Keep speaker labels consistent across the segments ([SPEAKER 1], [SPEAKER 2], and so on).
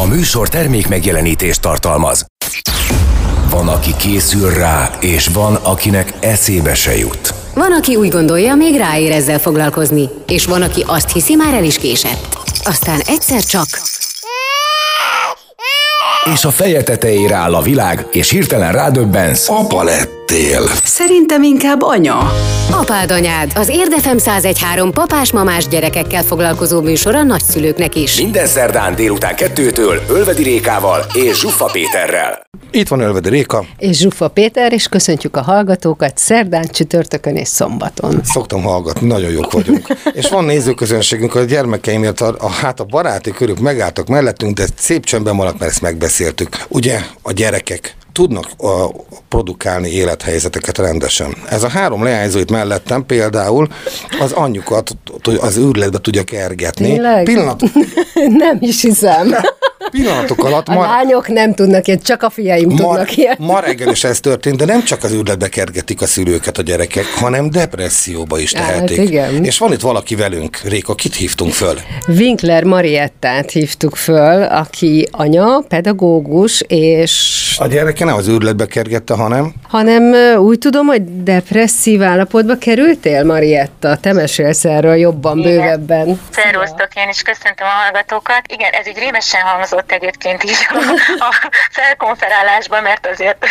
[SPEAKER 1] A műsor termék megjelenítést tartalmaz. Van, aki készül rá, és van, akinek eszébe se jut.
[SPEAKER 2] Van, aki úgy gondolja, még ráér ezzel foglalkozni, és van, aki azt hiszi, már el is késett. Aztán egyszer csak
[SPEAKER 1] És a feje tetejére áll a világ, és hirtelen rádöbbensz.
[SPEAKER 3] Apa lettél.
[SPEAKER 4] Szerintem inkább anya.
[SPEAKER 2] Apád anyád, az Érdefem 1013 papás-mamás gyerekekkel foglalkozó műsor a nagyszülőknek is.
[SPEAKER 1] Minden szerdán délután kettőtől Ölvedi Rékával és Zsuffa Péterrel.
[SPEAKER 3] Itt van Ölvedi Réka.
[SPEAKER 5] és Zsufa Péter, és köszöntjük a hallgatókat szerdán, csütörtökön és szombaton.
[SPEAKER 3] Szoktam hallgatni, nagyon jók vagyunk. és van nézőközönségünk, a gyermekeimért a, a, hát a baráti körük megálltak mellettünk, de szép csöndben maradt, mert ezt megbeszéltük. Ugye a gyerekek tudnak a, produkálni élethelyzeteket rendesen. Ez a három leányzó itt mellettem például az anyjukat az őrületbe tudja kergetni.
[SPEAKER 5] Tényleg?
[SPEAKER 3] Pillanat,
[SPEAKER 5] nem is hiszem.
[SPEAKER 3] pillanatok alatt
[SPEAKER 5] A
[SPEAKER 3] ma,
[SPEAKER 5] lányok nem tudnak ilyet, csak a fiaim
[SPEAKER 3] ma,
[SPEAKER 5] tudnak ilyet.
[SPEAKER 3] ma reggel is ez történt, de nem csak az őrületbe kergetik a szülőket a gyerekek, hanem depresszióba is
[SPEAKER 5] Hát
[SPEAKER 3] tehetik.
[SPEAKER 5] igen.
[SPEAKER 3] És van itt valaki velünk, Réka, kit hívtunk föl?
[SPEAKER 5] Winkler Mariettát hívtuk föl, aki anya, pedagógus, és
[SPEAKER 3] A gyereke nem az őrületbe kergette, hanem
[SPEAKER 5] hanem úgy tudom, hogy depresszív állapotba kerültél, Marietta. Te mesélsz erről jobban,
[SPEAKER 6] Igen.
[SPEAKER 5] bővebben.
[SPEAKER 6] Szervusztok, én is köszöntöm a hallgatókat. Igen, ez így rémesen hangzott egyébként a, a felkonferálásban, mert azért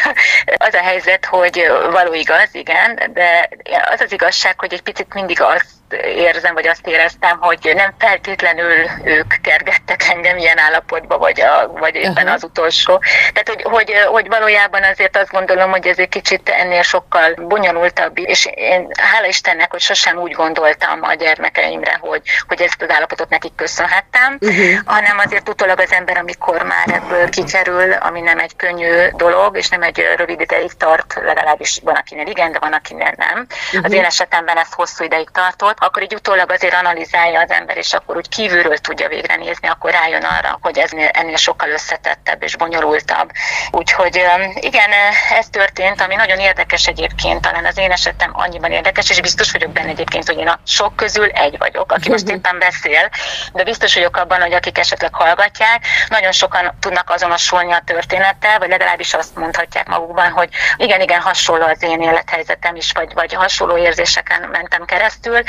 [SPEAKER 6] az a helyzet, hogy való igaz, igen, de az az igazság, hogy egy picit mindig azt érzem, vagy azt éreztem, hogy nem feltétlenül ők kergettek engem ilyen állapotba, vagy, a, vagy éppen az utolsó. Tehát, hogy, hogy, hogy valójában azért azt gondolom, hogy ez egy kicsit ennél sokkal bonyolultabb, és én hála Istennek, hogy sosem úgy gondoltam a gyermekeimre, hogy, hogy ezt az állapotot nekik köszönhettem, uh-huh. hanem azért utólag az ember, amikor már ebből kikerül, ami nem egy könnyű dolog, és nem egy rövid ideig tart, legalábbis van akinél igen, de van akinél nem. Uh-huh. Az én esetemben ez hosszú ideig tartott, akkor így utólag azért analizálja az ember, és akkor úgy kívülről tudja végre nézni, akkor rájön arra, hogy ez ennél sokkal összetettebb és bonyolultabb. Úgyhogy igen, ez történt, ami nagyon érdekes egyébként, talán az én esetem annyiban érdekes, és biztos vagyok benne egyébként, hogy én a sok közül egy vagyok, aki most éppen beszél, de biztos vagyok abban, hogy akik esetleg hallgatják, nagyon sokan tudnak azonosulni a történettel, vagy legalábbis azt mondhatják magukban, hogy igen, igen, hasonló az én élethelyzetem is, vagy, vagy hasonló érzéseken mentem keresztül.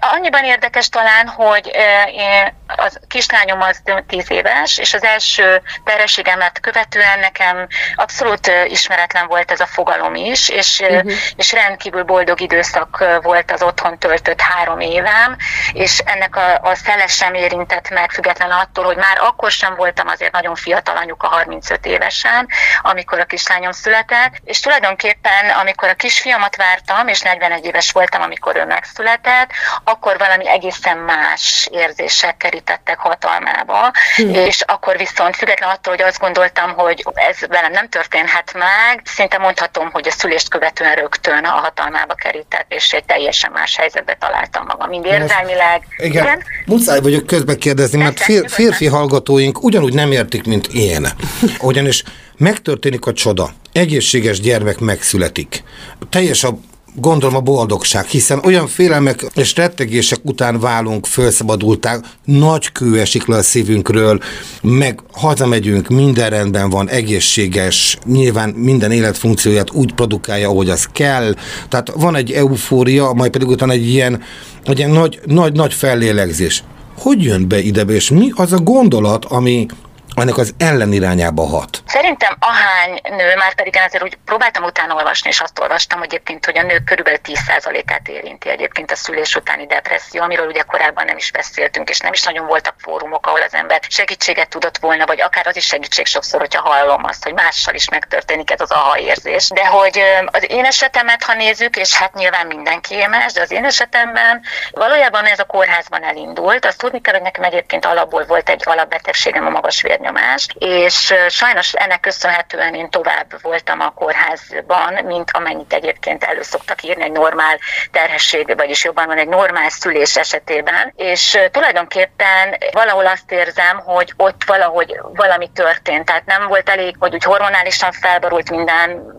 [SPEAKER 6] Annyiban érdekes talán, hogy az kislányom az 10 éves, és az első terhességemet követően nekem abszolút ismeretlen volt ez a fogalom is, és, uh-huh. és rendkívül boldog időszak volt az otthon töltött három évem, és ennek a, a szele sem érintett meg, független attól, hogy már akkor sem voltam azért nagyon fiatal anyuka, 35 évesen, amikor a kislányom született, és tulajdonképpen, amikor a kisfiamat vártam, és 41 éves voltam, amikor ő megszületett, akkor valami egészen más érzések kerítettek hatalmába, hmm. és akkor viszont független attól, hogy azt gondoltam, hogy ez velem nem történhet meg, szinte mondhatom, hogy a szülést követően rögtön a hatalmába kerített, és egy teljesen más helyzetbe találtam magam, mind érzelmileg.
[SPEAKER 3] Igen. Igen. Muszáj vagyok közbe kérdezni, mert fér, férfi hallgatóink ugyanúgy nem értik, mint én. Ugyanis megtörténik a csoda. Egészséges gyermek megszületik. Teljes a gondolom a boldogság, hiszen olyan félelmek és rettegések után válunk felszabadulták, nagy kő esik le a szívünkről, meg hazamegyünk, minden rendben van, egészséges, nyilván minden életfunkcióját úgy produkálja, ahogy az kell, tehát van egy eufória, majd pedig utána egy ilyen, egy ilyen nagy, nagy, nagy fellélegzés. Hogy jön be ide, és mi az a gondolat, ami ennek az ellenirányába hat?
[SPEAKER 6] Szerintem ahány nő, már pedig én azért úgy próbáltam utána olvasni, és azt olvastam egyébként, hogy a nők körülbelül 10%-át érinti egyébként a szülés utáni depresszió, amiről ugye korábban nem is beszéltünk, és nem is nagyon voltak fórumok, ahol az ember segítséget tudott volna, vagy akár az is segítség sokszor, hogyha hallom azt, hogy mással is megtörténik ez az aha érzés. De hogy az én esetemet, ha nézzük, és hát nyilván mindenki más, de az én esetemben valójában ez a kórházban elindult. Azt tudni kell, hogy nekem egyébként alapból volt egy alapbetegségem, a magas vérnyomás, és sajnos ennek köszönhetően én tovább voltam a kórházban, mint amennyit egyébként elő szoktak írni egy normál terhesség, vagyis jobban van egy normál szülés esetében, és tulajdonképpen valahol azt érzem, hogy ott valahogy valami történt, tehát nem volt elég, hogy úgy hormonálisan felborult minden,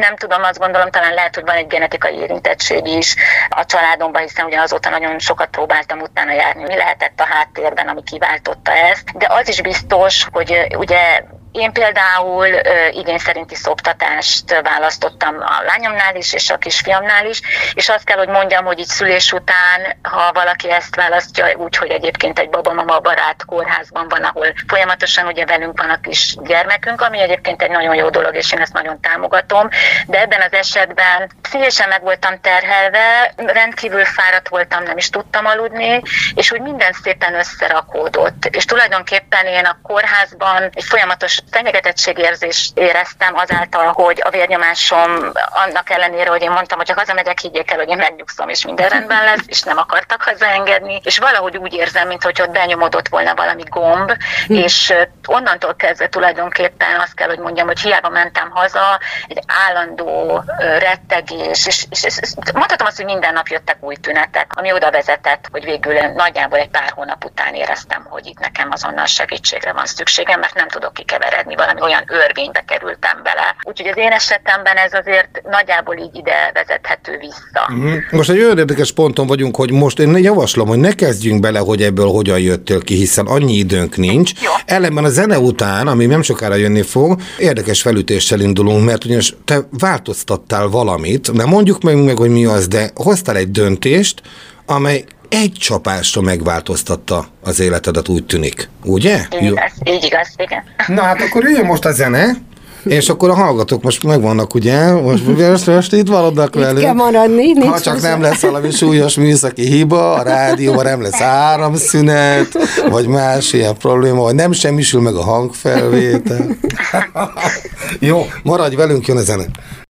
[SPEAKER 6] nem tudom, azt gondolom, talán lehet, hogy van egy genetikai érintettség is a családomban, hiszen ugye azóta nagyon sokat próbáltam utána járni, mi lehetett a háttérben, ami kiváltotta ezt. De az is biztos, hogy ugye én például igény szerinti szoptatást választottam a lányomnál is, és a kisfiamnál is, és azt kell, hogy mondjam, hogy így szülés után, ha valaki ezt választja, úgy, hogy egyébként egy babamama barát kórházban van, ahol folyamatosan ugye velünk van a kis gyermekünk, ami egyébként egy nagyon jó dolog, és én ezt nagyon támogatom, de ebben az esetben pszichésen meg voltam terhelve, rendkívül fáradt voltam, nem is tudtam aludni, és úgy minden szépen összerakódott. És tulajdonképpen én a kórházban egy folyamatos fenyegetettségérzést éreztem azáltal, hogy a vérnyomásom annak ellenére, hogy én mondtam, hogy ha hazamegyek, higgyék el, hogy én megnyugszom, és minden rendben lesz, és nem akartak hazaengedni, és valahogy úgy érzem, mintha ott benyomodott volna valami gomb, hm. és onnantól kezdve tulajdonképpen azt kell, hogy mondjam, hogy hiába mentem haza, egy állandó rettegés, és, és, és, és mondhatom azt, hogy minden nap jöttek új tünetek, ami oda vezetett, hogy végül nagyjából egy pár hónap után éreztem, hogy itt nekem azonnal segítségre van szükségem, mert nem tudok kikeverni keveredni, valami olyan örvénybe kerültem bele. Úgyhogy az én esetemben ez azért nagyjából így ide vezethető vissza.
[SPEAKER 3] Uh-huh. Most egy olyan érdekes ponton vagyunk, hogy most én javaslom, hogy ne kezdjünk bele, hogy ebből hogyan jöttél ki, hiszen annyi időnk nincs. Jó. Ellenben a zene után, ami nem sokára jönni fog, érdekes felütéssel indulunk, mert ugyanis te változtattál valamit, nem mondjuk meg, meg hogy mi az, de hoztál egy döntést, amely egy csapásra megváltoztatta az életedet, úgy tűnik. Ugye?
[SPEAKER 6] Így igaz, így igaz, igen.
[SPEAKER 3] Na hát akkor jöjjön most a zene, és akkor a hallgatók most megvannak, ugye? Most, most, most itt maradnak
[SPEAKER 5] velünk. Itt kell maradni.
[SPEAKER 3] Nincs ha csak nem lesz valami súlyos műszaki hiba, a rádióban nem lesz áramszünet, vagy más ilyen probléma, vagy nem semmisül meg a hangfelvétel. Jó, maradj velünk, jön a zene.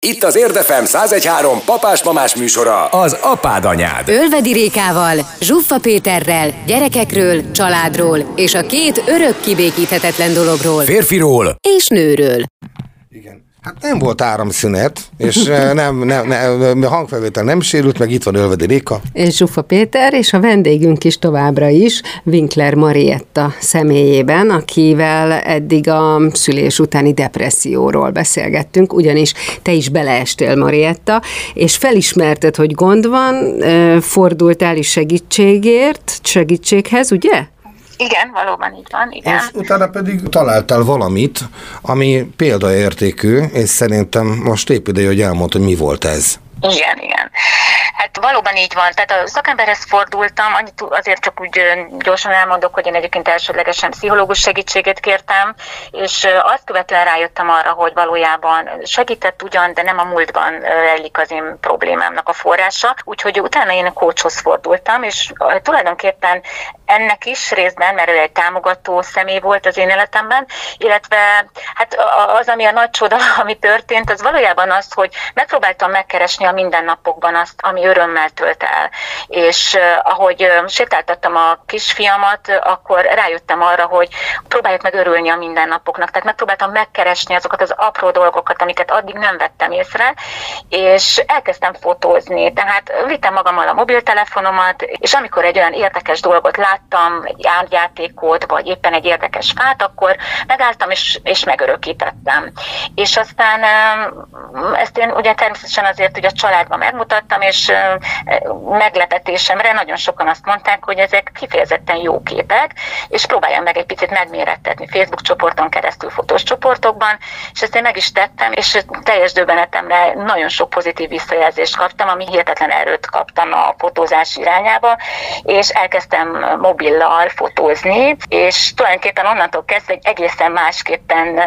[SPEAKER 1] Itt az Érdefem 1013 papás-mamás műsora, az apád anyád.
[SPEAKER 2] Ölvedi Rékával, Zsuffa Péterrel, gyerekekről, családról és a két örök kibékíthetetlen dologról.
[SPEAKER 1] Férfiról
[SPEAKER 2] és nőről.
[SPEAKER 3] Igen. Hát nem volt áramszünet, és nem, nem, nem, a hangfelvétel nem sérült, meg itt van Ölvedi Réka.
[SPEAKER 5] És Zsufa Péter, és a vendégünk is továbbra is, Winkler Marietta személyében, akivel eddig a szülés utáni depresszióról beszélgettünk, ugyanis te is beleestél Marietta, és felismerted, hogy gond van, eh, fordultál is segítségért, segítséghez, ugye?
[SPEAKER 6] Igen, valóban így van, igen. És
[SPEAKER 3] utána pedig találtál valamit, ami példaértékű, és szerintem most épp ideje, hogy elmond, hogy mi volt ez.
[SPEAKER 6] Igen, igen. Hát valóban így van. Tehát a szakemberhez fordultam, annyit azért csak úgy gyorsan elmondok, hogy én egyébként elsődlegesen pszichológus segítséget kértem, és azt követően rájöttem arra, hogy valójában segített ugyan, de nem a múltban rejlik az én problémámnak a forrása. Úgyhogy utána én a coachhoz fordultam, és tulajdonképpen ennek is részben, mert ő egy támogató személy volt az én életemben, illetve hát az, ami a nagy csoda, ami történt, az valójában az, hogy megpróbáltam megkeresni a mindennapokban azt, ami örömmel tölt el. És ahogy sétáltattam a kisfiamat, akkor rájöttem arra, hogy próbáljuk meg örülni a mindennapoknak. Tehát megpróbáltam megkeresni azokat az apró dolgokat, amiket addig nem vettem észre, és elkezdtem fotózni. Tehát vittem magammal a mobiltelefonomat, és amikor egy olyan érdekes dolgot láttam, egy árgyátékot, vagy éppen egy érdekes fát, akkor megálltam és, és megörökítettem. És aztán ezt én ugye természetesen azért ugye a családban megmutattam, és meglepetésemre nagyon sokan azt mondták, hogy ezek kifejezetten jó képek, és próbáljam meg egy picit megmérettetni Facebook csoporton keresztül, fotós csoportokban, és ezt én meg is tettem, és teljes döbbenetemre nagyon sok pozitív visszajelzést kaptam, ami hihetetlen erőt kaptam a fotózás irányába, és elkezdtem mobillal fotózni, és tulajdonképpen onnantól kezdve egy egészen másképpen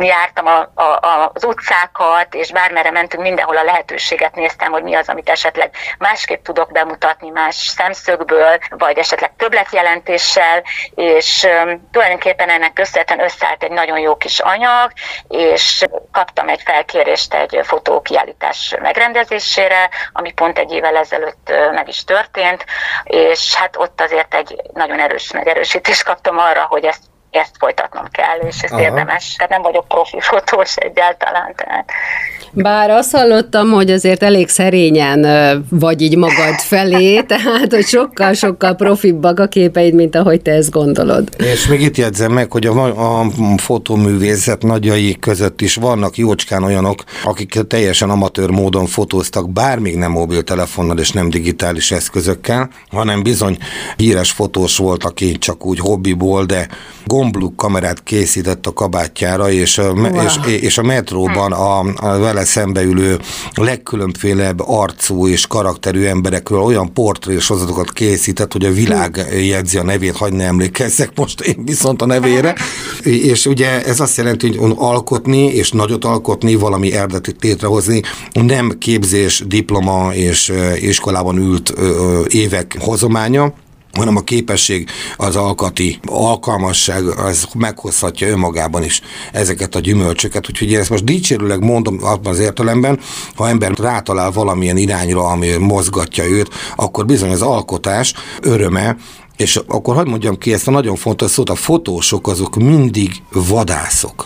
[SPEAKER 6] jártam a, a, az utcákat, és bármerre mentünk, mindenhol a lehetőséget néztem, hogy mi az, amit esetleg másképp tudok bemutatni más szemszögből, vagy esetleg többletjelentéssel, és um, tulajdonképpen ennek köszönhetően összeállt egy nagyon jó kis anyag, és kaptam egy felkérést egy fotókiállítás megrendezésére, ami pont egy évvel ezelőtt meg is történt, és hát ott azért egy nagyon erős megerősítést kaptam arra, hogy ezt ezt folytatnom kell, és ez Aha. érdemes. Tehát nem vagyok profi fotós egyáltalán. Tehát.
[SPEAKER 5] Bár azt hallottam, hogy azért elég szerényen vagy így magad felé, tehát hogy sokkal-sokkal profibbak a képeid, mint ahogy te ezt gondolod.
[SPEAKER 3] És még itt jegyzem meg, hogy a, a fotóművészet nagyai között is vannak jócskán olyanok, akik teljesen amatőr módon fotóztak, bár még nem mobiltelefonnal és nem digitális eszközökkel, hanem bizony híres fotós volt, aki csak úgy hobbiból, de gombluk kamerát készített a kabátjára, és, wow. és, és a metróban a, a vele szembeülő legkülönfélebb arcú és karakterű emberekről olyan portrésozatokat készített, hogy a világ jegyzi a nevét, hagyd ne emlékezzek most én viszont a nevére. És ugye ez azt jelenti, hogy alkotni és nagyot alkotni, valami eredetit létrehozni, nem képzés, diploma és iskolában ült évek hozománya, hanem a képesség, az alkati alkalmasság, az meghozhatja önmagában is ezeket a gyümölcsöket. Úgyhogy én ezt most dicsérőleg mondom abban az értelemben, ha ember rátalál valamilyen irányra, ami mozgatja őt, akkor bizony az alkotás öröme és akkor hagyd mondjam ki ezt a nagyon fontos szót, a fotósok azok mindig vadászok.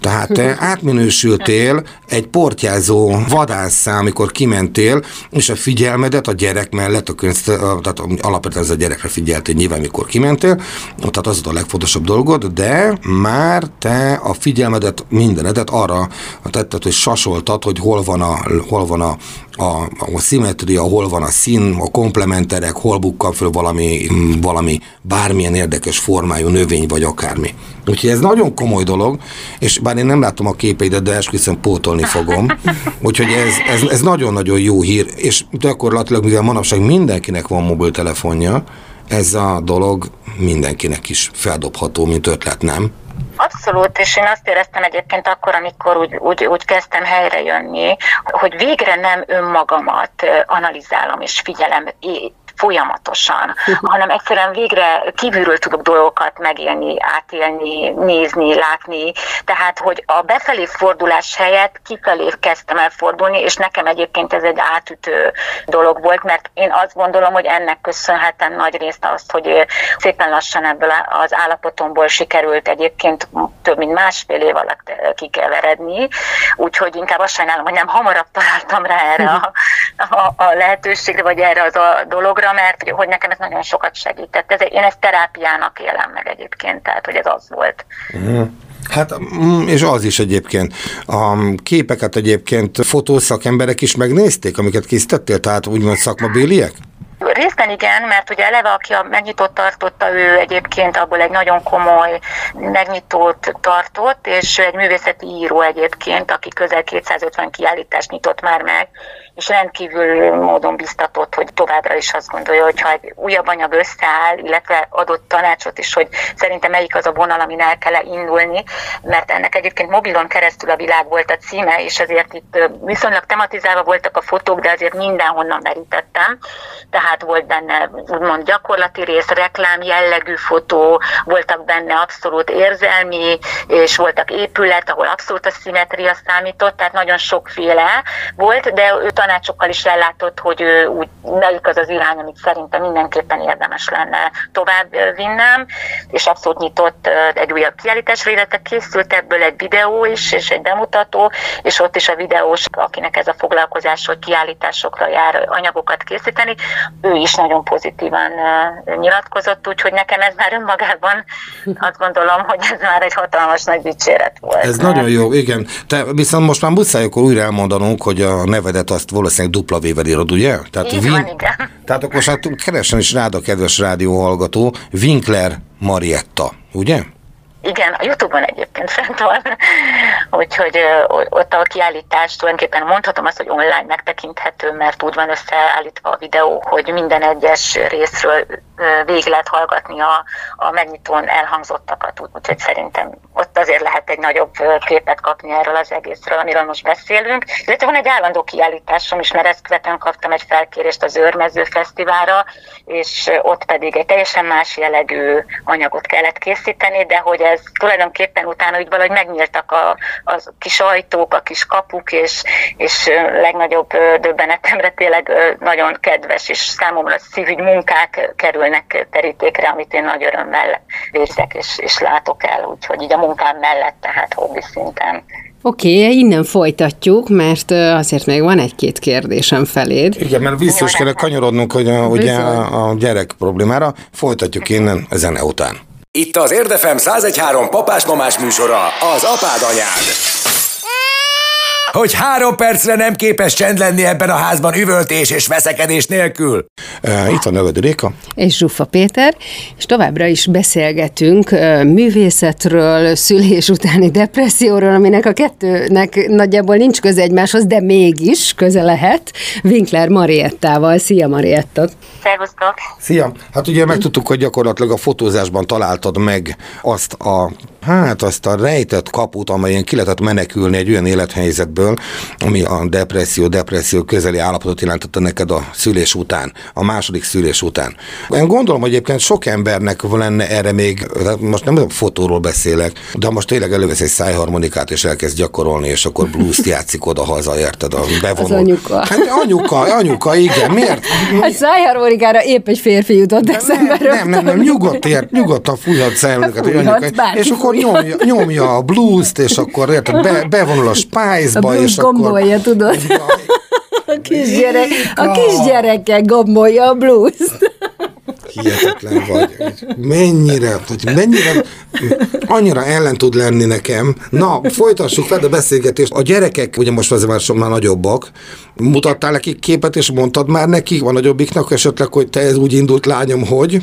[SPEAKER 3] Tehát te átminősültél egy portyázó vadászá, amikor kimentél, és a figyelmedet a gyerek mellett, a könyv, tehát alapvetően ez a gyerekre figyeltél nyilván, mikor kimentél, tehát az a legfontosabb dolgod, de már te a figyelmedet, mindenedet arra tetted, hogy sasoltad, hogy hol van a, hol van a, a, a szimetria, hol van a szín, a komplementerek, hol bukkal föl valami, valami bármilyen érdekes formájú növény, vagy akármi. Úgyhogy ez nagyon komoly dolog, és bár én nem látom a képeidet, de esküszöm pótolni fogom. Úgyhogy ez, ez, ez nagyon-nagyon jó hír, és gyakorlatilag, mivel manapság mindenkinek van mobiltelefonja, ez a dolog mindenkinek is feldobható, mint ötlet, nem?
[SPEAKER 6] Abszolút, és én azt éreztem egyébként akkor, amikor úgy, úgy, úgy kezdtem helyre jönni, hogy végre nem önmagamat analizálom és figyelem folyamatosan, hanem egyszerűen végre kívülről tudok dolgokat megélni, átélni, nézni, látni. Tehát, hogy a befelé fordulás helyett kifelé kezdtem el fordulni, és nekem egyébként ez egy átütő dolog volt, mert én azt gondolom, hogy ennek köszönhetem nagy részt azt, hogy szépen lassan ebből az állapotomból sikerült egyébként több mint másfél év alatt kikeveredni, úgyhogy inkább azt sajnálom, hogy nem hamarabb találtam rá erre a, a, a lehetőségre, vagy erre az a dologra, számomra, mert hogy nekem ez nagyon sokat segített. Ez, én ezt terápiának élem meg egyébként, tehát hogy ez az volt.
[SPEAKER 3] Mm. Hát, mm, és az is egyébként. A képeket egyébként fotószakemberek is megnézték, amiket készítettél, tehát úgymond szakmabéliek?
[SPEAKER 6] Részben igen, mert ugye eleve, aki a megnyitót tartotta, ő egyébként abból egy nagyon komoly megnyitót tartott, és egy művészeti író egyébként, aki közel 250 kiállítást nyitott már meg, és rendkívül módon biztatott, hogy továbbra is azt gondolja, hogy ha egy újabb anyag összeáll, illetve adott tanácsot is, hogy szerintem melyik az a vonal, amin el kell indulni, mert ennek egyébként mobilon keresztül a világ volt a címe, és ezért itt viszonylag tematizálva voltak a fotók, de azért mindenhonnan merítettem. Tehát volt benne úgymond gyakorlati rész, reklám jellegű fotó, voltak benne abszolút érzelmi, és voltak épület, ahol abszolút a szimetria számított, tehát nagyon sokféle volt, de ő tanácsokkal is ellátott, hogy ő úgy, melyik az az irány, amit szerintem mindenképpen érdemes lenne tovább vinnem, és abszolút nyitott egy újabb kiállításra, illetve készült ebből egy videó is, és egy bemutató, és ott is a videós, akinek ez a foglalkozás, hogy kiállításokra jár anyagokat készíteni, ő is nagyon pozitívan nyilatkozott, úgyhogy nekem ez már önmagában azt gondolom, hogy ez már egy hatalmas nagy dicséret volt.
[SPEAKER 3] Ez nagyon jó, igen. Te viszont most már muszáj akkor újra elmondanunk, hogy a nevedet azt valószínűleg dupla vével írod, ugye?
[SPEAKER 6] Tehát, Így Vin... van, igen.
[SPEAKER 3] Tehát akkor most hát keressen is rád a kedves rádióhallgató, Winkler Marietta, ugye?
[SPEAKER 6] Igen, a Youtube-on egyébként fent van, úgyhogy ott a kiállítás tulajdonképpen mondhatom azt, hogy online megtekinthető, mert úgy van összeállítva a videó, hogy minden egyes részről végig lehet hallgatni a, a megnyitón elhangzottakat, úgyhogy szerintem ott azért lehet egy nagyobb képet kapni erről az egészről, amiről most beszélünk. Illetve van egy állandó kiállításom is, mert ezt követően kaptam egy felkérést az Őrmező Fesztiválra, és ott pedig egy teljesen más jellegű anyagot kellett készíteni, de hogy ez tulajdonképpen utána úgy valahogy megnyíltak a, a kis ajtók, a kis kapuk, és, és legnagyobb döbbenetemre tényleg nagyon kedves és számomra szívügy munkák kerül kerülnek terítékre, amit én nagy örömmel végzek és, és látok el, úgyhogy így a munkám mellett, tehát hobbi szinten.
[SPEAKER 5] Oké, okay, innen folytatjuk, mert azért még van egy-két kérdésem feléd.
[SPEAKER 3] Igen, mert vissza is kell kanyarodnunk, hogy a, ugye a gyerek problémára. Folytatjuk innen a zene után.
[SPEAKER 1] Itt az Érdefem 1013 papás-mamás műsora, az apád anyád hogy három percre nem képes csend lenni ebben a házban üvöltés és veszekedés nélkül.
[SPEAKER 3] Itt van Növedi Réka.
[SPEAKER 5] És Zsuffa Péter, és továbbra is beszélgetünk művészetről, szülés utáni depresszióról, aminek a kettőnek nagyjából nincs köze egymáshoz, de mégis köze lehet. Winkler Mariettával. Szia Marietta!
[SPEAKER 6] Szervusztok!
[SPEAKER 3] Szia! Hát ugye megtudtuk, hogy gyakorlatilag a fotózásban találtad meg azt a hát azt a rejtett kaput, amelyen ki lehetett menekülni egy olyan élethelyzetből, ami a depresszió, depresszió közeli állapotot jelentette neked a szülés után, a második szülés után. Én gondolom, hogy egyébként sok embernek lenne erre még, most nem a fotóról beszélek, de most tényleg elővesz egy szájharmonikát és elkezd gyakorolni, és akkor blues játszik oda-haza, érted? A bevonul. Az
[SPEAKER 5] anyuka.
[SPEAKER 3] Hát anyuka, anyuka, igen. Miért?
[SPEAKER 5] Hát szájharmonikára épp egy férfi jutott eszembe.
[SPEAKER 3] Nem, nem, nem, nem, nyugodt, ért, nyugodtan fújhat szájharmonikát, és akkor nyomja, nyomja a blues-t, és akkor érted, be, bevonul a spice-ba, a
[SPEAKER 5] és gombolja, akkor... tudod? A kisgyerek, a kisgyerekkel gombolja a blues-t
[SPEAKER 3] hihetetlen vagy. Mennyire, hogy mennyire, annyira ellen tud lenni nekem. Na, folytassuk fel a beszélgetést. A gyerekek, ugye most azért már sokkal nagyobbak, mutattál nekik képet, és mondtad már nekik, a nagyobbiknak esetleg, hogy te ez úgy indult lányom, hogy?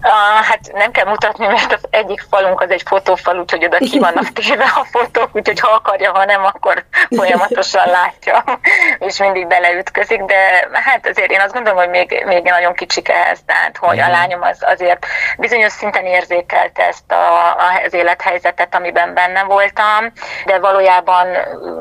[SPEAKER 6] ah, hát nem kell mutatni, mert az egyik falunk az egy fotófal, úgyhogy oda ki vannak téve a fotók, úgyhogy ha akarja, ha nem, akkor folyamatosan látja, és mindig beleütközik, de hát azért én azt gondolom, hogy még, még nagyon kicsik ehhez, tehát hogy a mhm. lányom az azért bizonyos szinten érzékelte ezt a, az élethelyzetet, amiben benne voltam, de valójában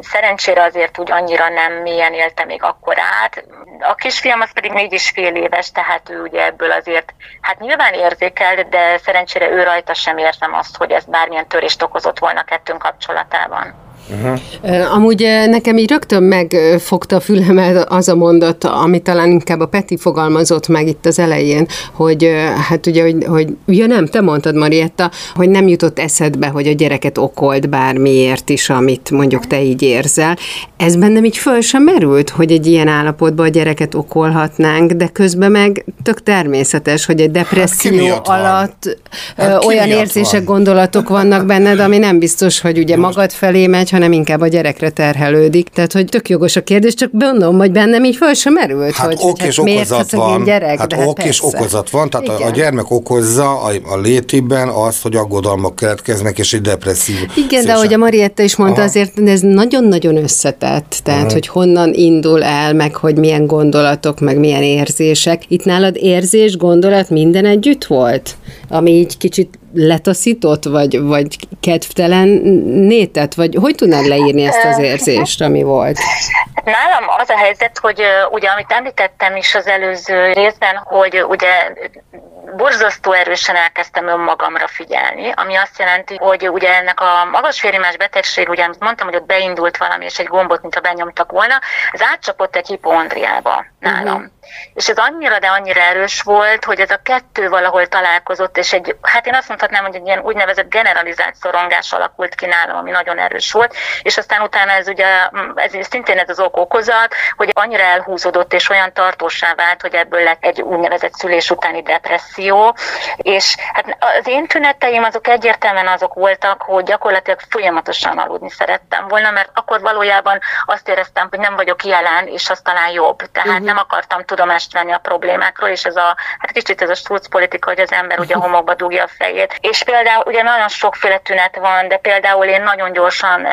[SPEAKER 6] szerencsére azért úgy annyira nem mélyen élte még akkor át. A kisfiam az pedig négy és fél éves, tehát ő ugye ebből azért, hát nyilván érzékel, de szerencsére ő rajta sem érzem azt, hogy ez bármilyen törést okozott volna kettőnk kapcsolatában.
[SPEAKER 5] Uh-huh. Amúgy nekem így rögtön megfogta a fülemet az a mondat, ami talán inkább a Peti fogalmazott meg itt az elején, hogy hát ugye, hogy, hogy ja nem, te mondtad Marietta, hogy nem jutott eszedbe, hogy a gyereket okolt bármiért is, amit mondjuk te így érzel. Ez bennem így föl sem merült, hogy egy ilyen állapotban a gyereket okolhatnánk, de közben meg tök természetes, hogy egy depresszió hát alatt hát olyan érzések, van? gondolatok vannak benned, ami nem biztos, hogy ugye magad felé megy, hanem inkább a gyerekre terhelődik. Tehát, hogy tök jogos a kérdés, csak gondolom, hogy bennem így föl sem merült,
[SPEAKER 3] hát
[SPEAKER 5] hogy,
[SPEAKER 3] ok és hát okozat van. Gyerek, hát ok hát és okozat van, tehát a, a gyermek okozza a, a létében azt, hogy aggodalmak keletkeznek, és egy depresszív.
[SPEAKER 5] Igen, szésen. de ahogy a Marietta is mondta, Aha. azért ez nagyon-nagyon összetett, tehát, Aha. hogy honnan indul el, meg hogy milyen gondolatok, meg milyen érzések. Itt nálad érzés, gondolat, minden együtt volt? Ami így kicsit letaszított, vagy, vagy kedvtelen nétet, vagy hogy tudnád leírni ezt az érzést, ami volt?
[SPEAKER 6] Nálam az a helyzet, hogy ugye, amit említettem is az előző részben, hogy ugye borzasztó erősen elkezdtem önmagamra figyelni, ami azt jelenti, hogy ugye ennek a magas vérimás betegség, ugye amit mondtam, hogy ott beindult valami, és egy gombot, mint a benyomtak volna, ez átcsapott egy hipondriába nálam. Uh-huh. És ez annyira, de annyira erős volt, hogy ez a kettő valahol találkozott, és egy, hát én azt mondhatnám, hogy egy ilyen úgynevezett generalizált szorongás alakult ki nálam, ami nagyon erős volt, és aztán utána ez ugye, ez szintén ez az ok okozat, hogy annyira elhúzódott és olyan tartósá vált, hogy ebből lett egy úgynevezett szülés utáni depresszió, és hát az én tüneteim azok egyértelműen azok voltak, hogy gyakorlatilag folyamatosan aludni szerettem volna, mert akkor valójában azt éreztem, hogy nem vagyok jelen, és az talán jobb. Tehát uh-huh. nem akartam tudomást venni a problémákról, és ez a, hát kicsit ez a struc politika, hogy az ember ugye homokba dugja a fejét. És például ugye nagyon sokféle tünet van, de például én nagyon gyorsan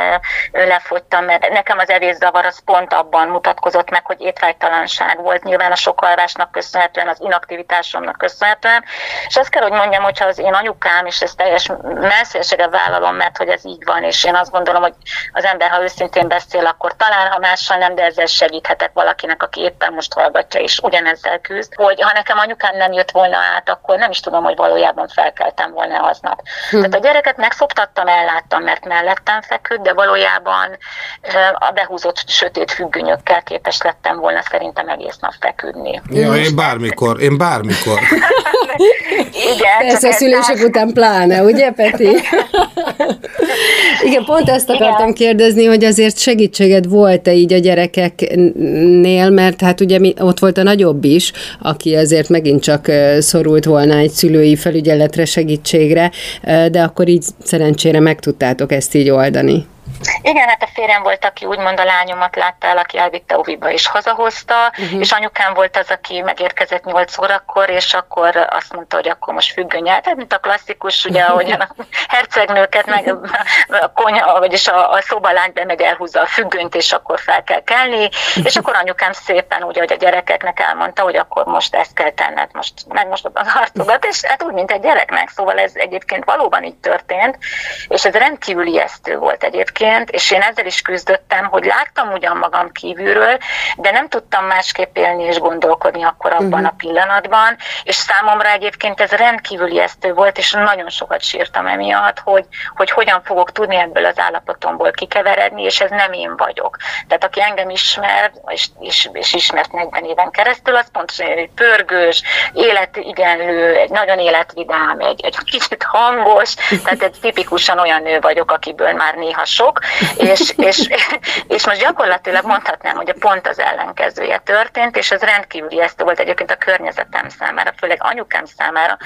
[SPEAKER 6] lefogytam, mert nekem az evészavar az pont abban mutatkozott meg, hogy étvágytalanság volt. Nyilván a sok alvásnak köszönhetően, az inaktivitásomnak köszönhetően. És azt kell, hogy mondjam, hogyha az én anyukám, és ezt teljes messzélséggel vállalom, mert hogy ez így van, és én azt gondolom, hogy az ember, ha őszintén beszél, akkor talán, ha mással nem, de ezzel segíthetek valakinek, aki éppen most hallgatja, és ugyanezzel küzd, hogy ha nekem anyukám nem jött volna át, akkor nem is tudom, hogy valójában felkeltem volna aznap. Hm. Tehát a gyereket megszoptattam, elláttam, mert mellettem feküdt, de valójában a behúzott sötét függönyökkel képes lettem volna szerintem egész nap feküdni.
[SPEAKER 3] Ja, én bármikor, én bármikor.
[SPEAKER 6] Igen.
[SPEAKER 5] Persze a szülések után pláne, ugye Peti? Igen, pont ezt akartam Igen. kérdezni, hogy azért segítséged volt-e így a gyerekeknél, mert hát ugye mi, ott volt a nagyobb is, aki azért megint csak szorult volna egy szülői felügyeletre, segítségre, de akkor így szerencsére meg tudtátok ezt így oldani.
[SPEAKER 6] Igen, hát a férjem volt, aki úgymond a lányomat látta el, aki elvitte óviba és hazahozta, uh-huh. és anyukám volt az, aki megérkezett 8 órakor, és akkor azt mondta, hogy akkor most függöny el. Tehát, mint a klasszikus, ugye, ahogyan a hercegnőket, meg a konya, vagyis a, a szobalány bemegy, elhúzza a függönyt, és akkor fel kell kelni, és akkor anyukám szépen, ugye, hogy a gyerekeknek elmondta, hogy akkor most ezt kell tenned, most megmostod az arcodat, és hát úgy, mint egy gyereknek, szóval ez egyébként valóban így történt, és ez rendkívül ijesztő volt egyébként, egyébként, és én ezzel is küzdöttem, hogy láttam ugyan magam kívülről, de nem tudtam másképp élni és gondolkodni akkor abban uh-huh. a pillanatban, és számomra egyébként ez rendkívül ijesztő volt, és nagyon sokat sírtam emiatt, hogy, hogy hogyan fogok tudni ebből az állapotomból kikeveredni, és ez nem én vagyok. Tehát aki engem ismer, és, és, és ismert 40 éven keresztül, az pontosan egy pörgős, életigenlő, egy nagyon életvidám, egy, egy kicsit hangos, tehát egy tipikusan olyan nő vagyok, akiből már néha sok, és, és, és most gyakorlatilag mondhatnám, hogy a pont az ellenkezője történt, és ez rendkívül ijesztő volt egyébként a környezetem számára, főleg anyukám számára,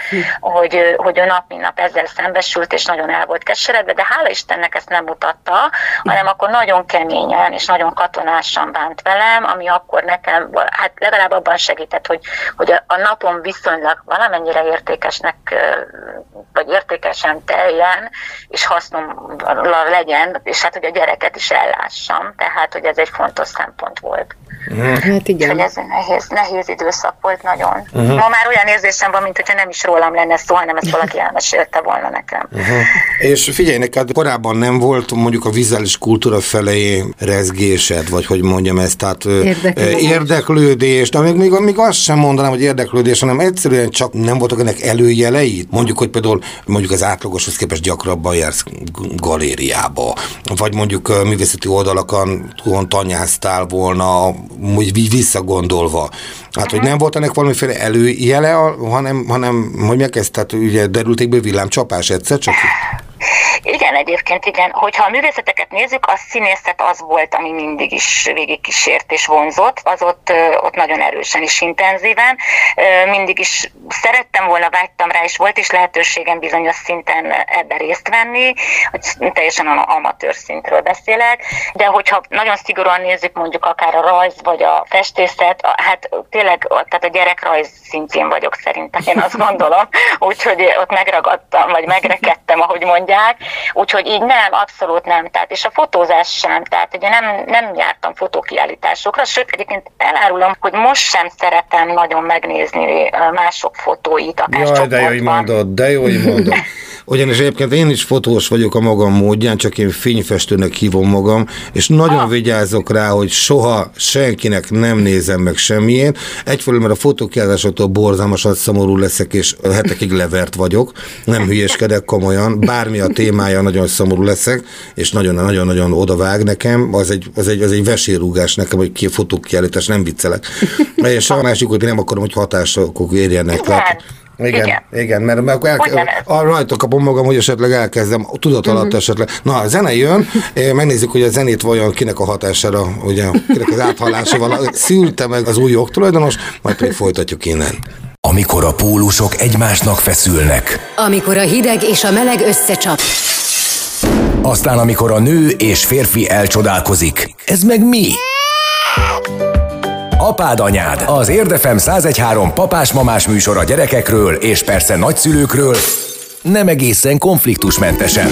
[SPEAKER 6] hogy, hogy ő nap, mint nap ezzel szembesült, és nagyon el volt keseredve, de hála Istennek ezt nem mutatta, hanem akkor nagyon keményen és nagyon katonásan bánt velem, ami akkor nekem, hát legalább abban segített, hogy, hogy a, a napom viszonylag valamennyire értékesnek, vagy értékesen teljen, és hasznom legyen, és hát, hogy a gyereket is ellássam, tehát, hogy ez egy fontos szempont volt.
[SPEAKER 5] Uh-huh. Hát igen.
[SPEAKER 6] Hogy ez egy nehéz, nehéz időszak volt nagyon. Uh-huh. Ma már olyan érzésem van, mint hogyha nem is rólam lenne szó, hanem ezt valaki elmesélte volna nekem. Uh-huh.
[SPEAKER 3] És figyelj, neked korábban nem volt mondjuk a vizuális kultúra felé rezgésed, vagy hogy mondjam ezt, tehát érdeklődés, érdeklődés de még, még, még azt sem mondanám, hogy érdeklődés, hanem egyszerűen csak nem voltak ennek előjelei. Mondjuk, hogy például mondjuk az átlagoshoz képest gyakrabban jársz galériába, vagy mondjuk művészeti oldalakon tanyáztál volna, úgy visszagondolva. Hát, hogy nem volt ennek valamiféle előjele, hanem, hanem hogy megkezdett, ugye derültékből villámcsapás egyszer csak?
[SPEAKER 6] Igen, egyébként igen. Hogyha a művészeteket nézzük, a színészet az volt, ami mindig is végigkísért és vonzott, az ott, ott nagyon erősen és intenzíven. Mindig is szerettem volna, vágytam rá, és volt is lehetőségem bizonyos szinten ebben részt venni, hogy teljesen amatőr szintről beszélek, de hogyha nagyon szigorúan nézzük mondjuk akár a rajz vagy a festészet, hát tényleg tehát a gyerekrajz szintjén vagyok szerintem, én azt gondolom, úgyhogy ott megragadtam, vagy megrekedtem, ahogy mondják, Úgyhogy így nem, abszolút nem. Tehát, és a fotózás sem. Tehát ugye nem, nem jártam fotókiállításokra, sőt egyébként elárulom, hogy most sem szeretem nagyon megnézni mások fotóit, akár
[SPEAKER 3] Jaj, de jó, hogy mondod, de jó, hogy mondod. Ugyanis egyébként én is fotós vagyok a magam módján, csak én fényfestőnek hívom magam, és nagyon ah. vigyázok rá, hogy soha senkinek nem nézem meg semmilyen. Egyfelől, mert a fotókiázásoktól borzalmasan szomorú leszek, és hetekig levert vagyok, nem hülyeskedek komolyan, bármi a témája, nagyon szomorú leszek, és nagyon-nagyon-nagyon odavág nekem, az egy, az egy, az egy vesérúgás nekem, hogy ki fotókiállítás, nem viccelek. És a másik, hogy nem akarom, hogy hatások érjenek. Tehát, igen, igen, igen mert, mert akkor el, arra rajta kapom magam, hogy esetleg elkezdem, tudat alatt uh-huh. esetleg. Na, a zene jön, eh, megnézzük, hogy a zenét vajon kinek a hatására, ugye, kinek az áthallásával szülte meg az új jogtulajdonos, majd pedig folytatjuk innen.
[SPEAKER 1] Amikor a pólusok egymásnak feszülnek.
[SPEAKER 2] Amikor a hideg és a meleg összecsap.
[SPEAKER 1] Aztán, amikor a nő és férfi elcsodálkozik. Ez meg mi? Apád anyád, az Érdefem 1013 papás-mamás műsor a gyerekekről és persze nagyszülőkről, nem egészen konfliktusmentesen.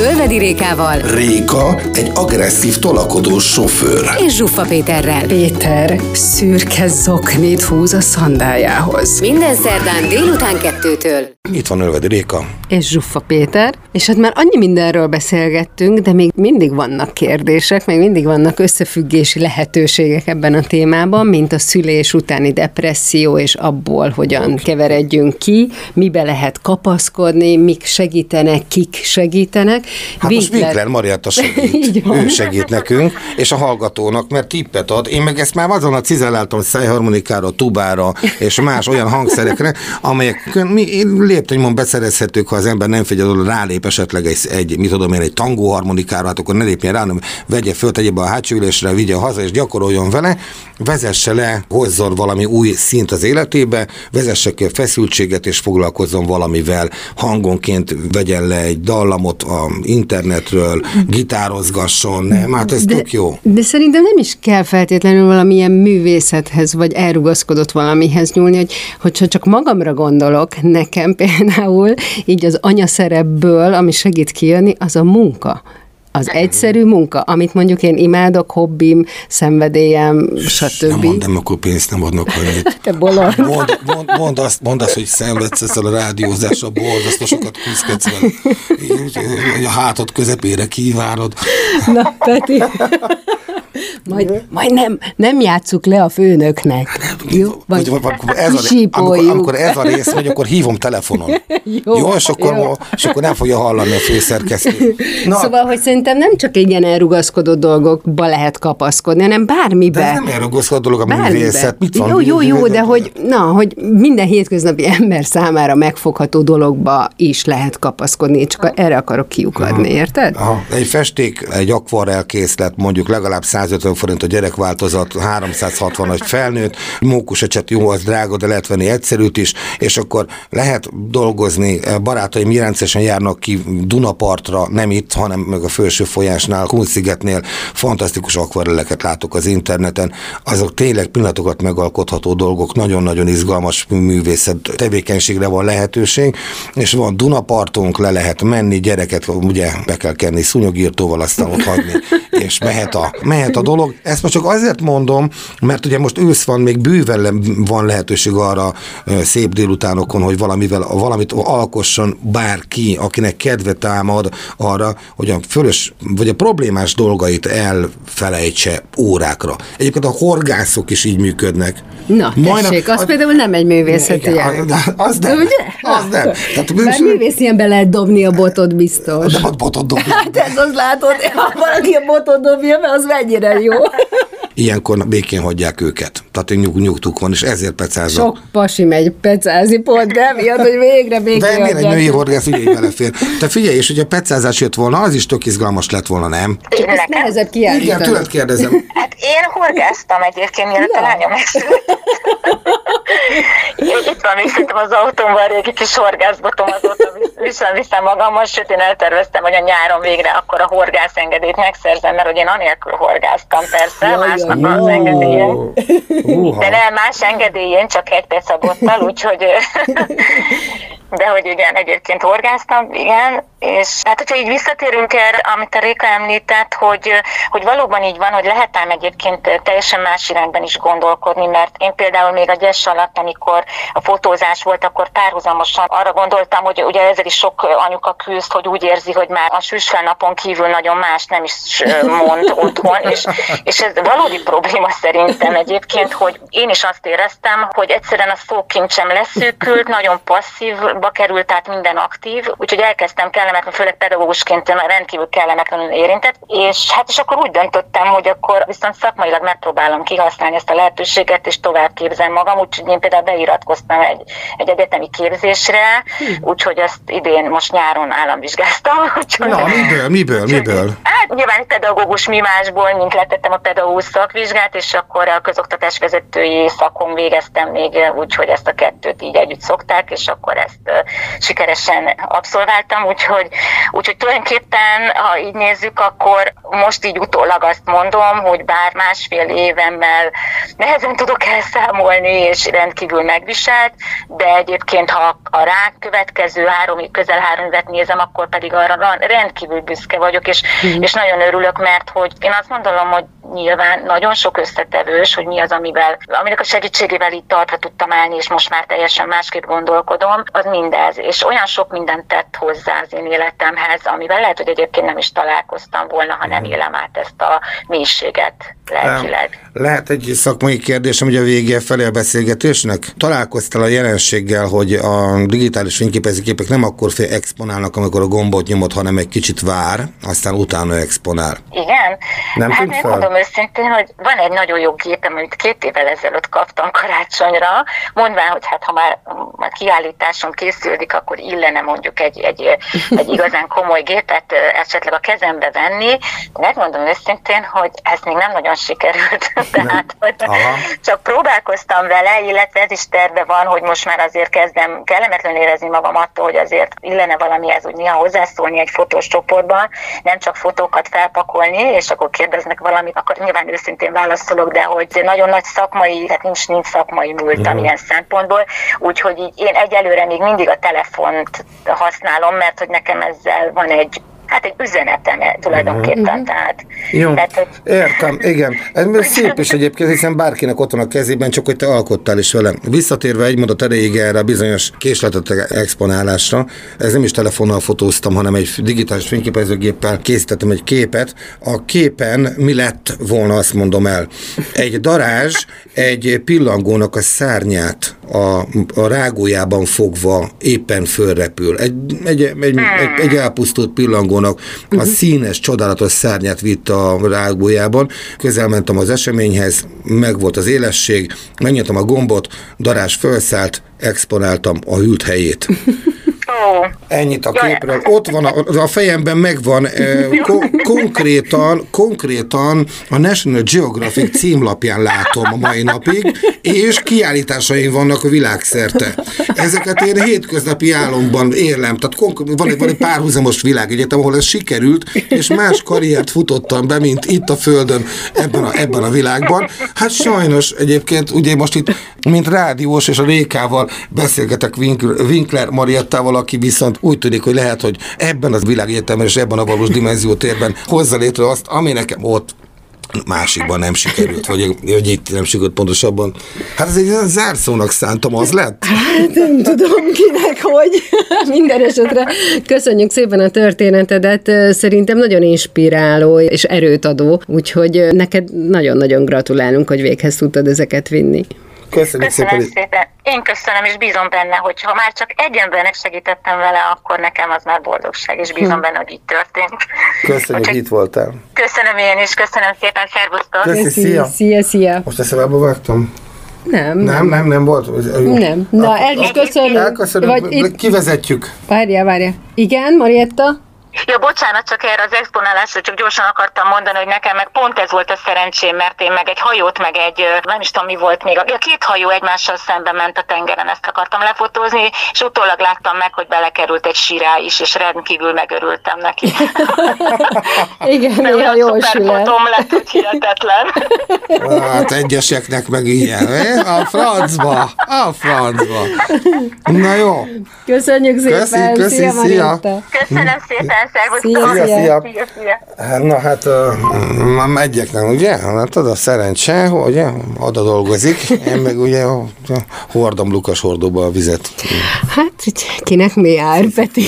[SPEAKER 2] Ölvedi Rékával
[SPEAKER 7] Réka egy agresszív tolakodó sofőr.
[SPEAKER 2] és Zsuffa Péterrel.
[SPEAKER 4] Péter szürke zoknit húz a szandájához.
[SPEAKER 2] Minden szerdán délután kettőtől.
[SPEAKER 3] Itt van Ölvedi Réka.
[SPEAKER 5] És Zsuffa Péter, és hát már annyi mindenről beszélgettünk, de még mindig vannak kérdések, még mindig vannak összefüggési lehetőségek ebben a témában, mint a szülés utáni depresszió, és abból hogyan keveredjünk ki, mibe lehet kapaszkodni, mik segítenek, kik segítenek.
[SPEAKER 3] Hát most Winkler Marietta segít. Ő segít nekünk, és a hallgatónak, mert tippet ad. Én meg ezt már azon a cizelláltam szájharmonikára, tubára, és más olyan hangszerekre, amelyek mi lépténymon beszerezhetők, ha az ember nem figyel rálép esetleg egy, egy, mit tudom én, egy tangó harmonikára, hát akkor ne lépjen rá, hanem vegye föl, tegye be a hátsó ülésre, vigye haza, és gyakoroljon vele, vezesse le, hozzon valami új szint az életébe, vezesse ki a feszültséget, és foglalkozzon valamivel, hangonként vegyen le egy dallamot a internetről, gitározgasson, nem, hát ez tök jó.
[SPEAKER 5] De szerintem nem is kell feltétlenül valamilyen művészethez, vagy elrugaszkodott valamihez nyúlni, hogy, hogyha csak magamra gondolok, nekem például így az anyaszerepből, ami segít kijönni, az a munka. Az egyszerű munka, amit mondjuk én imádok, hobbim, szenvedélyem,
[SPEAKER 3] Nem
[SPEAKER 5] stb.
[SPEAKER 3] nem, akkor pénzt nem adnak annyit.
[SPEAKER 5] Te bolond.
[SPEAKER 3] Mond, mond, mond, azt, mond azt, hogy szenvedsz ezzel a rádiózással, borzasztó sokat küzdkedsz vele. A hátad közepére kívánod.
[SPEAKER 5] Na, Peti. Majd, majd nem, nem játsszuk le a főnöknek. Jó?
[SPEAKER 3] Vagy, vagy, vagy, ez a, amikor, amikor ez a rész megy, akkor hívom telefonon.
[SPEAKER 5] Jó,
[SPEAKER 3] jó, és, akkor,
[SPEAKER 5] jó.
[SPEAKER 3] és akkor nem fogja hallani a főszerkesztő.
[SPEAKER 5] Na. Szóval, hogy szerintem nem csak egy ilyen elrugaszkodott dolgokba lehet kapaszkodni, hanem bármibe.
[SPEAKER 3] de ez nem elrugaszkodó dolog a
[SPEAKER 5] Bármibe.
[SPEAKER 3] művészet. Mit van?
[SPEAKER 5] Jó, jó, jó, de hogy, na, hogy minden hétköznapi ember számára megfogható dologba is lehet kapaszkodni, csak erre akarok kiukadni, érted?
[SPEAKER 3] Aha, egy festék, egy akvarel készlet, mondjuk legalább 150 forint a gyerekváltozat, 360 egy felnőtt, mókusecset jó, az drága, de lehet venni egyszerűt is, és akkor lehet dolgozni, barátaim rendszeresen járnak ki Dunapartra, nem itt, hanem meg a felső folyásnál, Kunszigetnél, fantasztikus akvareleket látok az interneten, azok tényleg pillanatokat megalkotható dolgok, nagyon-nagyon izgalmas művészet tevékenységre van lehetőség, és van Dunapartunk, le lehet menni, gyereket ugye be kell kenni szúnyogírtóval, aztán ott hagyni, és mehet a, mehet a dolog. Ezt most csak azért mondom, mert ugye most ősz van, még bőven van lehetőség arra szép délutánokon, hogy valamivel, valamit alkosson bárki, akinek kedve támad arra, hogy a fölös, vagy a problémás dolgait elfelejtse órákra. Egyébként a horgászok is így működnek.
[SPEAKER 5] Na, tessék, az, például nem egy művészeti
[SPEAKER 3] Igen, az- nem.
[SPEAKER 5] Ugye?
[SPEAKER 3] Az nem. Tehát
[SPEAKER 5] Már művész ilyenbe lehet dobni a botot biztos.
[SPEAKER 3] De ott botot dobni.
[SPEAKER 5] Hát ez az látod, ha valaki a botot dobja be, az mennyire jó.
[SPEAKER 3] Ilyenkor békén hagyják őket. Tehát nyug, nyugtuk van, és ezért pecáznak.
[SPEAKER 5] Sok pasi megy pecázni pont, de miatt, hogy végre békén
[SPEAKER 3] De miért egy női horgász ugye így belefér? Te figyelj, és hogyha pecázás jött volna, az is tök izgalmas lett volna, nem?
[SPEAKER 5] Csak ezt nehezebb
[SPEAKER 3] Igen,
[SPEAKER 5] kiállítani.
[SPEAKER 3] tőled kérdezem.
[SPEAKER 6] Hát én horgáztam egyébként, mielőtt a lányom megszületett. Itt van még szerintem az autómban régi kis horgászbotom, azóta viszem, viszem magammal, sőt én elterveztem, hogy a nyáron végre akkor a horgászengedélyt megszerzem, mert hogy én anélkül horgáztam persze,
[SPEAKER 5] Jaj,
[SPEAKER 6] másnak
[SPEAKER 5] jaj,
[SPEAKER 6] az engedélyen.
[SPEAKER 3] Húha.
[SPEAKER 6] De nem más engedélyén, csak egy szabottal, úgyhogy... De hogy igen, egyébként horgáztam, igen, és hát hogyha így visszatérünk erre, amit a Réka említett, hogy, hogy valóban így van, hogy lehet ám egyébként teljesen más irányban is gondolkodni, mert én például még a gyes alatt, amikor a fotózás volt, akkor párhuzamosan arra gondoltam, hogy ugye ezzel is sok anyuka küzd, hogy úgy érzi, hogy már a süsfelnapon kívül nagyon más nem is mond otthon, és, és ez valódi probléma szerintem egyébként, hogy én is azt éreztem, hogy egyszerűen a szókincsem leszűkült, nagyon passzívba került, tehát minden aktív, úgyhogy elkezdtem kellemetlen, főleg pedagógusként rendkívül kellemetlenül érintett, és hát és akkor úgy döntöttem, hogy akkor viszont szakmailag megpróbálom kihasználni ezt a lehetőséget, és tovább képzem magam, úgyhogy én például beiratkoztam egy, egy egyetemi képzésre, úgyhogy ezt idén most nyáron államvizsgáztam. Úgyhogy
[SPEAKER 3] Na, miből, miből, miből?
[SPEAKER 6] Hát nyilván pedagógus mimásból, mint letettem a pedagógus szakvizsgát, és akkor a közoktatás vezetői szakon végeztem még úgy, hogy ezt a kettőt így együtt szokták, és akkor ezt sikeresen abszolváltam, úgyhogy Úgyhogy, úgyhogy tulajdonképpen, ha így nézzük, akkor most így utólag azt mondom, hogy bár másfél évemmel nehezen tudok elszámolni, és rendkívül megviselt, de egyébként, ha a rá következő három, közel három évet nézem, akkor pedig arra rendkívül büszke vagyok, és, mm. és nagyon örülök, mert hogy én azt gondolom, hogy nyilván nagyon sok összetevős, hogy mi az, amivel, aminek a segítségével itt tartva tudtam állni, és most már teljesen másképp gondolkodom, az mindez. És olyan sok mindent tett hozzá az én életemhez, amivel lehet, hogy egyébként nem is találkoztam volna, ha nem mhm. élem át ezt a mélységet lelkileg.
[SPEAKER 3] Lehet egy szakmai kérdésem, hogy a végé felé a beszélgetésnek. Találkoztál a jelenséggel, hogy a digitális fényképezőképek nem akkor fél exponálnak, amikor a gombot nyomod, hanem egy kicsit vár, aztán utána exponál.
[SPEAKER 6] Igen. Nem hát én mondom őszintén, hogy van egy nagyon jó gépem, amit két évvel ezelőtt kaptam karácsonyra, mondván, hogy hát ha már a kiállításon készüldik, akkor illene mondjuk egy, egy, egy igazán komoly gépet esetleg a kezembe venni. Megmondom őszintén, hogy ez még nem nagyon sikerült. Tehát, hogy csak próbálkoztam vele, illetve ez is terve van, hogy most már azért kezdem kellemetlen érezni magam attól, hogy azért illene valamihez úgy néha hozzászólni egy fotós csoportban, nem csak fotókat felpakolni, és akkor kérdeznek valamit, akkor nyilván őszintén válaszolok, de hogy nagyon nagy szakmai, tehát nincs, nincs szakmai múltam uh-huh. ilyen szempontból, úgyhogy így én egyelőre még mindig a telefont használom, mert hogy nekem ezzel van egy hát egy üzenetem tulajdonképpen. Uh-huh. Tehát,
[SPEAKER 3] Jó, tehát, hogy... értem, igen. Ez szép is egyébként, hiszen bárkinek ott van a kezében, csak hogy te alkottál is vele. Visszatérve egy mondat erejéig erre a bizonyos késletet exponálásra, ez nem is telefonnal fotóztam, hanem egy digitális fényképezőgéppel készítettem egy képet. A képen mi lett volna, azt mondom el. Egy darázs egy pillangónak a szárnyát a, a rágójában fogva éppen fölrepül. Egy, egy, egy, egy, egy elpusztult pillangó rágónak a uh-huh. színes, csodálatos szárnyát vitt a rágójában. Közel mentem az eseményhez, meg volt az élesség, megnyitom a gombot, darás felszállt, exponáltam a hűlt helyét. Oh. Ennyit a képről. Ott van, a, a fejemben megvan eh, ko- konkrétan, konkrétan a National Geographic címlapján látom a mai napig, és kiállításaim vannak a világszerte. Ezeket én hétköznapi álomban élem. Tehát konk- van, egy, van egy párhuzamos világegyetem, ahol ez sikerült, és más karriert futottam be, mint itt a Földön, ebben a, ebben a világban. Hát sajnos egyébként, ugye most itt, mint rádiós és a Rékával beszélgetek Winkler, Winkler Mariettával, aki viszont úgy tűnik, hogy lehet, hogy ebben az világegyetemben és ebben a valós dimenzió térben hozza létre azt, ami nekem ott másikban nem sikerült, vagy hogy itt nem sikerült pontosabban. Hát ez egy zárszónak szántam, az lett?
[SPEAKER 5] Hát nem tudom kinek, hogy minden esetre köszönjük szépen a történetedet, szerintem nagyon inspiráló és erőt adó, úgyhogy neked nagyon-nagyon gratulálunk, hogy véghez tudtad ezeket vinni.
[SPEAKER 3] Köszönjük
[SPEAKER 6] Köszönöm szépen. szépen. Én köszönöm, és bízom benne, hogy ha már csak egy embernek segítettem vele, akkor nekem az már boldogság, és bízom hm. benne, hogy így történt.
[SPEAKER 3] Köszönjük, hogy itt voltál.
[SPEAKER 6] Köszönöm én is, köszönöm szépen, szervusztok.
[SPEAKER 3] Köszi, szia.
[SPEAKER 5] Szia, szia.
[SPEAKER 3] Most ezt ebbe vágtam?
[SPEAKER 5] Nem.
[SPEAKER 3] Nem, nem, nem volt?
[SPEAKER 5] Nem. Na, el is köszönöm.
[SPEAKER 3] Elköszönöm, Vagy itt... kivezetjük.
[SPEAKER 5] Várjál, várjál. Igen, Marietta?
[SPEAKER 6] Ja, bocsánat, csak erre az exponálásra csak gyorsan akartam mondani, hogy nekem meg pont ez volt a szerencsém, mert én meg egy hajót, meg egy, nem is tudom mi volt még, a két hajó egymással szemben ment a tengeren, ezt akartam lefotózni, és utólag láttam meg, hogy belekerült egy sirá is, és rendkívül megörültem neki.
[SPEAKER 5] Igen, néha jól sület.
[SPEAKER 6] lett, hogy hihetetlen.
[SPEAKER 3] Hát egyeseknek meg ilyen, eh? a francba, a francba. Na jó.
[SPEAKER 5] Köszönjük szépen.
[SPEAKER 3] Köszi, köszi, szia. szia.
[SPEAKER 6] Köszönöm szépen.
[SPEAKER 5] Szia, szia.
[SPEAKER 6] szia.
[SPEAKER 5] szia.
[SPEAKER 3] szia. Na hát, már megyek nem, ugye? Hát az a szerencse, ugye? Oda dolgozik, én meg ugye hordom Lukas hordóba a vizet.
[SPEAKER 5] Hát, kinek mi jár, Peti?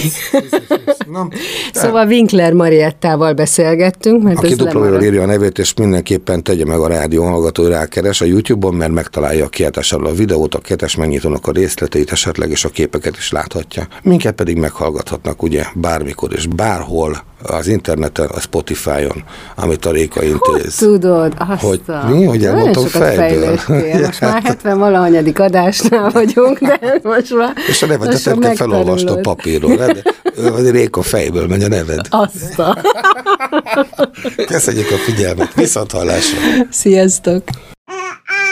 [SPEAKER 5] Na, szóval Winkler Mariettával beszélgettünk, mert
[SPEAKER 3] Aki dupla írja a nevét, és mindenképpen tegye meg a rádió hallgató, hogy rákeres a YouTube-on, mert megtalálja a kiáltás a videót, a kettes megnyitónak a részleteit esetleg, és a képeket is láthatja. Minket pedig meghallgathatnak ugye bármikor és bárhol az interneten, a Spotify-on, amit a Réka intéz.
[SPEAKER 5] Hogy tudod? Azt
[SPEAKER 3] hogy mi? Hogy elmondtam fejből?
[SPEAKER 5] Most már 70 valahanyadik adásnál vagyunk, de most már
[SPEAKER 3] És a nevedet nem kell felolvasni a papírról, de Réka fejből megy a neved.
[SPEAKER 5] Azt
[SPEAKER 3] Köszönjük a figyelmet, viszont hallásra.
[SPEAKER 5] Sziasztok!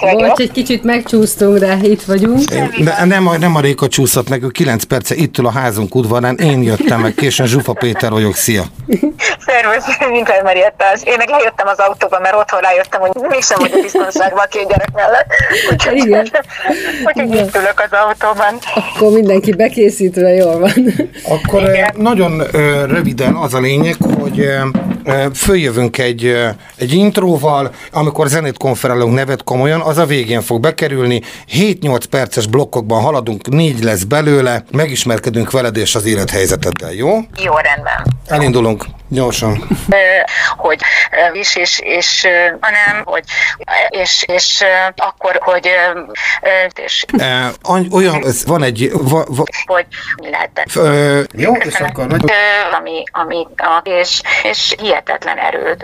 [SPEAKER 5] Bocs, egy kicsit megcsúsztunk, de itt vagyunk.
[SPEAKER 3] De nem, a- nem a Réka csúszott meg, ő 9 perce itt ül a házunk udvarán, én jöttem meg, későn Zsufa Péter vagyok, szia.
[SPEAKER 6] Szervusz, Winkler Marietta. Én meg lejöttem az autóba, mert otthon rájöttem, hogy mégsem vagyok biztonságban a két gyerek mellett. Úgyhogy,
[SPEAKER 5] Igen.
[SPEAKER 6] úgyhogy itt ülök az autóban.
[SPEAKER 5] Akkor mindenki bekészítve jól van.
[SPEAKER 3] Akkor ö, nagyon röviden az a lényeg, hogy följövünk egy, egy intróval, amikor zenét konferálunk nevet komolyan, az a végén fog bekerülni, 7-8 perces blokkokban haladunk, négy lesz belőle, megismerkedünk veled és az élethelyzeteddel, jó?
[SPEAKER 6] Jó, rendben.
[SPEAKER 3] Elindulunk, gyorsan.
[SPEAKER 6] Hogy is, és, és hanem, hogy és, és akkor, hogy és
[SPEAKER 3] any- olyan, ez van egy, va, va,
[SPEAKER 6] hogy mi lehetett.
[SPEAKER 3] ö, jó, és akkor nagy,
[SPEAKER 6] ami, ami és, és hihetetlen erőt,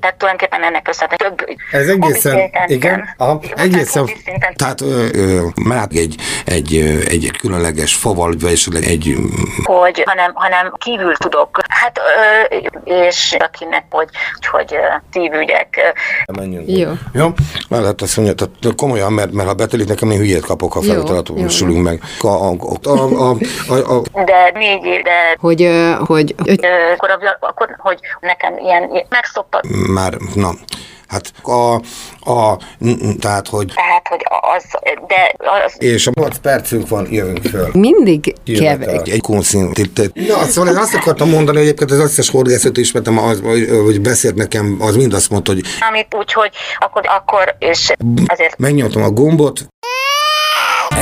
[SPEAKER 6] tehát tulajdonképpen ennek köszönhető több
[SPEAKER 3] Ez egészen,
[SPEAKER 6] szinten,
[SPEAKER 3] igen, aha,
[SPEAKER 6] Tehát
[SPEAKER 3] egészen,
[SPEAKER 6] szinten.
[SPEAKER 7] Tehát ö, ö, már egy, egy, egy, egy különleges faval, vagy esetleg egy
[SPEAKER 6] hogy hanem, hanem kívül tudok, hát, ö, és akinek, hogy, hogy szívügyek,
[SPEAKER 3] menjünk.
[SPEAKER 5] Jó.
[SPEAKER 3] Jó? Lehet azt mondja, tehát komolyan, mert, mert ha betelik nekem, én hülyét kapok, ha felutalatosülünk meg. A, a, a, a, a, a,
[SPEAKER 6] de négy év, de
[SPEAKER 5] Hogy, hogy, hogy
[SPEAKER 6] akkor, akkor, hogy nekem ilyen megszokott,
[SPEAKER 3] már, na, hát a, a, tehát, hogy
[SPEAKER 6] tehát, hogy az, de az,
[SPEAKER 3] és a 8 percünk van, jövünk föl.
[SPEAKER 5] mindig kevés.
[SPEAKER 3] Egy konszín. Na, szóval én azt akartam mondani, hogy egyébként az összes horgászat ismertem, az, hogy, beszélt nekem, az mind azt mondta, hogy
[SPEAKER 6] amit úgy, hogy akkor, akkor és ezért
[SPEAKER 3] megnyomtam a gombot,